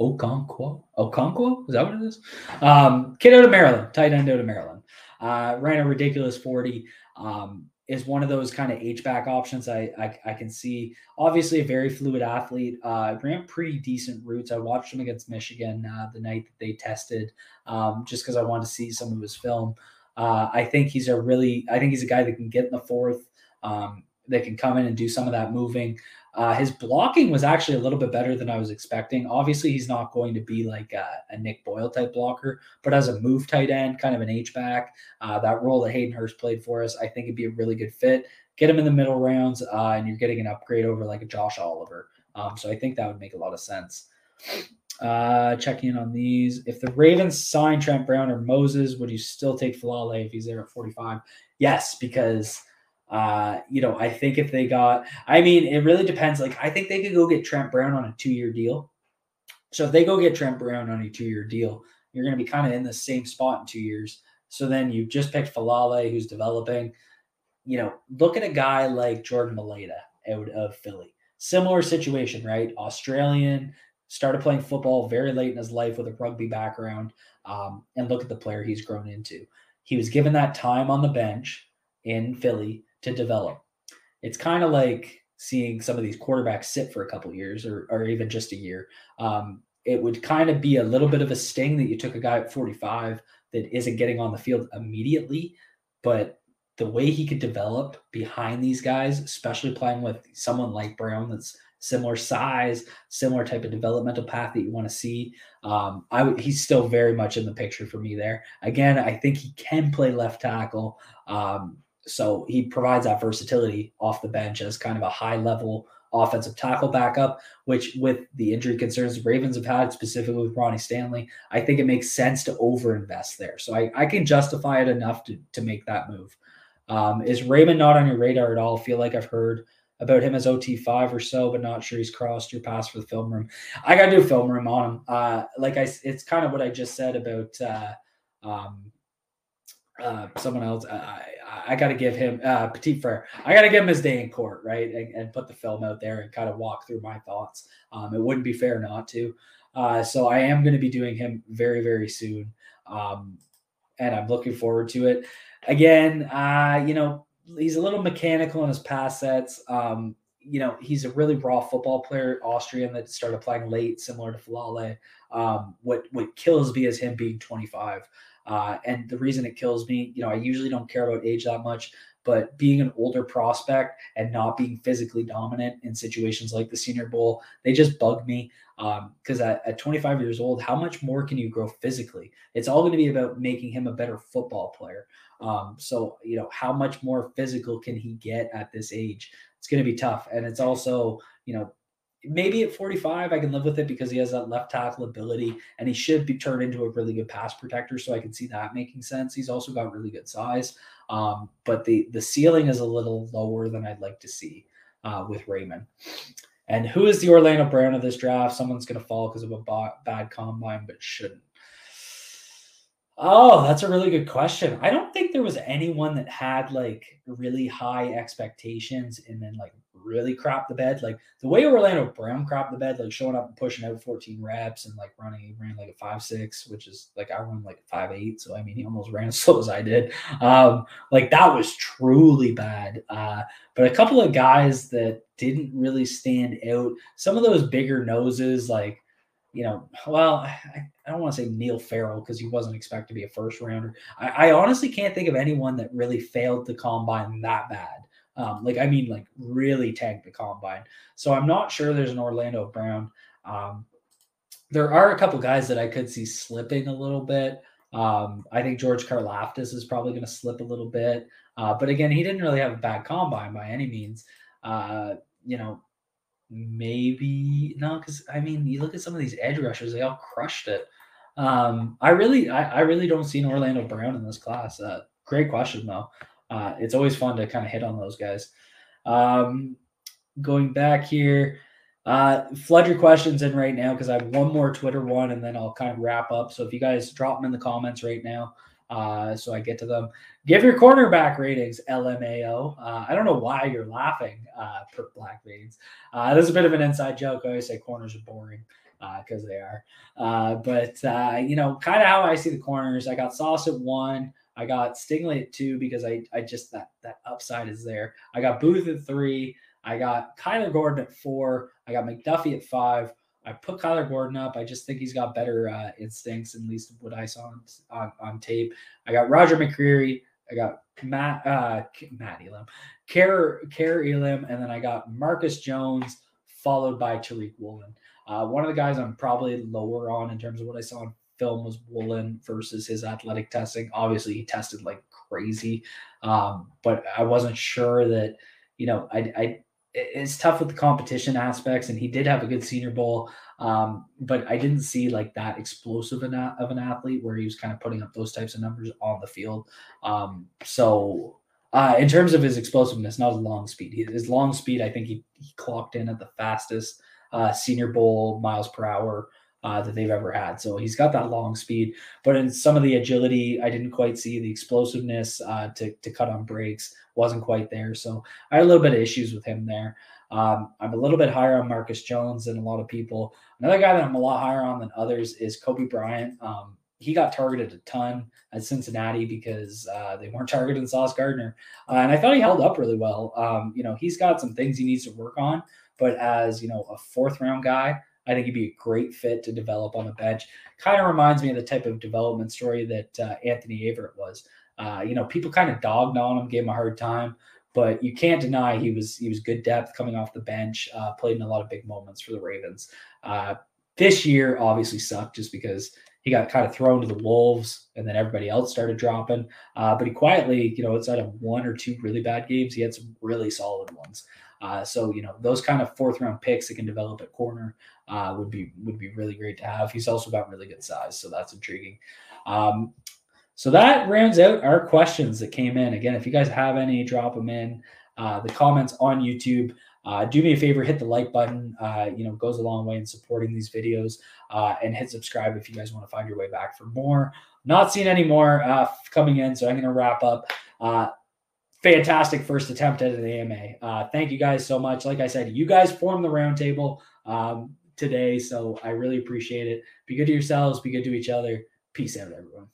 Okonkwo. Okonkwo? Is that what it is? Um, kid out of Maryland, tight end out of Maryland. Uh, ran a ridiculous 40. Um, is one of those kind of H-back options I, I, I can see. Obviously, a very fluid athlete. Uh, ran pretty decent routes. I watched him against Michigan uh, the night that they tested, um, just because I wanted to see some of his film. Uh, I think he's a really, I think he's a guy that can get in the fourth, um, that can come in and do some of that moving. Uh, his blocking was actually a little bit better than I was expecting. Obviously, he's not going to be like a, a Nick Boyle type blocker, but as a move tight end, kind of an H back, uh, that role that Hayden Hurst played for us, I think it'd be a really good fit. Get him in the middle rounds, uh, and you're getting an upgrade over like a Josh Oliver. Um, so I think that would make a lot of sense. Uh, checking in on these. If the Ravens sign Trent Brown or Moses, would you still take Faalele if he's there at 45? Yes, because uh, you know, I think if they got, I mean, it really depends. Like, I think they could go get Trent Brown on a two year deal. So if they go get Trent Brown on a two year deal, you're going to be kind of in the same spot in two years. So then you just picked Faalele, who's developing. You know, look at a guy like Jordan Mailata out of Philly. Similar situation, right? Australian, started playing football very late in his life with a rugby background. Um, and look at the player he's grown into. He was given that time on the bench in Philly to develop. It's kind of like seeing some of these quarterbacks sit for a couple years or, or even just a year. Um, it would kind of be a little bit of a sting that you took a guy at 45 that isn't getting on the field immediately, but the way he could develop behind these guys, especially playing with someone like Brown that's similar size, similar type of developmental path that you want to see. Um, I w- he's still very much in the picture for me there. Again, I think he can play left tackle. Um, so he provides that versatility off the bench as kind of a high level offensive tackle backup, which with the injury concerns the Ravens have had, specifically with Ronnie Stanley, I think it makes sense to overinvest there. So I, I can justify it enough to, to make that move. Um, is Raimann not on your radar at all? I feel like I've heard about him as OT5 or so, but not sure he's crossed your pass for the film room. I got to do a film room on him. Uh, like I, it's kind of what I just said about uh, um, uh, someone else. I, I got to give him uh, Petit Frere. I got to give him his day in court, right, and, and, put the film out there and kind of walk through my thoughts. Um, it wouldn't be fair not to. Uh, so I am going to be doing him very, very soon, um, and I'm looking forward to it. Again, uh, you know, he's a little mechanical in his pass sets. Um, you know, he's a really raw football player, Austrian that started playing late, similar to Faalele. Um, what what kills me is him being 25. Uh, and the reason it kills me, you know, I usually don't care about age that much, but being an older prospect and not being physically dominant in situations like the Senior Bowl, they just bug me. Because um, at, at 25 years old, how much more can you grow physically? It's all going to be about making him a better football player. Um, so, you know, how much more physical can he get at this age? It's going to be tough. And it's also, you know, maybe at 45 I can live with it because he has that left tackle ability and he should be turned into a really good pass protector. So I can see that making sense. He's also got really good size, um, but the the ceiling is a little lower than I'd like to see uh, with Raimann. And who is the Orlando Brown of this draft? Someone's going to fall because of a bad combine, but shouldn't. Oh, that's a really good question. I don't think there was anyone that had like really high expectations and then like really crop the bed. Like the way Orlando Brown cropped the bed, like showing up and pushing out 14 reps and like running, he ran like a five six, which is like I run like five eight. So I mean, he almost *laughs* ran as slow as I did. Um, like that was truly bad. Uh, but a couple of guys that didn't really stand out. Some of those bigger noses, like you know, well, I, I don't want to say Neil Farrell because he wasn't expected to be a first rounder. I, I, honestly can't think of anyone that really failed the combine that bad. Um, like, I mean, like really tanked the combine. So I'm not sure there's an Orlando Brown. Um, there are a couple guys that I could see slipping a little bit. Um, I think George Karlaftis is probably going to slip a little bit. Uh, but again, he didn't really have a bad combine by any means. Uh, you know, maybe no, because I mean, you look at some of these edge rushers; they all crushed it. Um, I really, I, I really don't see an Orlando Brown in this class. Uh, great question though. Uh, it's always fun to kind of hit on those guys. Um, going back here, uh, flood your questions in right now because I have one more Twitter one and then I'll kind of wrap up. So if you guys drop them in the comments right now, uh, so I get to them. Give your cornerback ratings, LMAO. Uh, I don't know why you're laughing, uh, per black ratings. Uh, this is a bit of an inside joke. I always say corners are boring because uh, they are. Uh, but, uh, you know, kind of how I see the corners. I got Sauce at one. I got Stingley at two because I, I just, that, that upside is there. I got Booth at three. I got Kyler Gordon at four. I got McDuffie at five. I put Kyler Gordon up. I just think he's got better uh, instincts, at least what I saw on, on, on, tape. I got Roger McCreary. I got Matt uh, Matt Elam, Care Care Elam, and then I got Marcus Jones, followed by Tariq Woolen. Uh, one of the guys I'm probably lower on in terms of what I saw on film was Woolen versus his athletic testing. Obviously, he tested like crazy, um, but I wasn't sure that you know I, I it's tough with the competition aspects, and he did have a good Senior Bowl, um, but I didn't see like that explosive of an athlete where he was kind of putting up those types of numbers on the field. Um, so uh, in terms of his explosiveness, not his long speed. His long speed, I think he, he clocked in at the fastest uh, Senior Bowl miles per hour uh, that they've ever had. So he's got that long speed, but in some of the agility, I didn't quite see the explosiveness uh, to to cut on brakes wasn't quite there. So I had a little bit of issues with him there. Um, I'm a little bit higher on Marcus Jones than a lot of people. Another guy that I'm a lot higher on than others is Coby Bryant. Um, he got targeted a ton at Cincinnati because uh, they weren't *laughs* targeting Sauce Gardner, uh, and I thought he held up really well. Um, you know, he's got some things he needs to work on, but as you know, a fourth round guy, I think he'd be a great fit to develop on the bench. Kind of reminds me of the type of development story that uh, Anthony Averett was. Uh, you know, people kind of dogged on him, gave him a hard time, but you can't deny he was he was good depth coming off the bench. Uh, played in a lot of big moments for the Ravens. Uh, this year obviously sucked just because he got kind of thrown to the wolves, and then everybody else started dropping. Uh, but he quietly, you know, outside of one or two really bad games, he had some really solid ones. Uh, so you know those kind of fourth round picks that can develop at corner uh, would be would be really great to have. He's also got really good size, so that's intriguing. Um, so that rounds out our questions that came in. Again, if you guys have any, drop them in uh, the comments on YouTube. Uh, do me a favor, hit the like button. Uh, you know, goes a long way in supporting these videos. Uh, and hit subscribe if you guys want to find your way back for more. Not seeing any more uh, coming in, so I'm going to wrap up. Fantastic first attempt at an AMA. Uh, thank you guys so much. Like I said, you guys formed the roundtable um, today, so I really appreciate it. Be good to yourselves. Be good to each other. Peace out, everyone.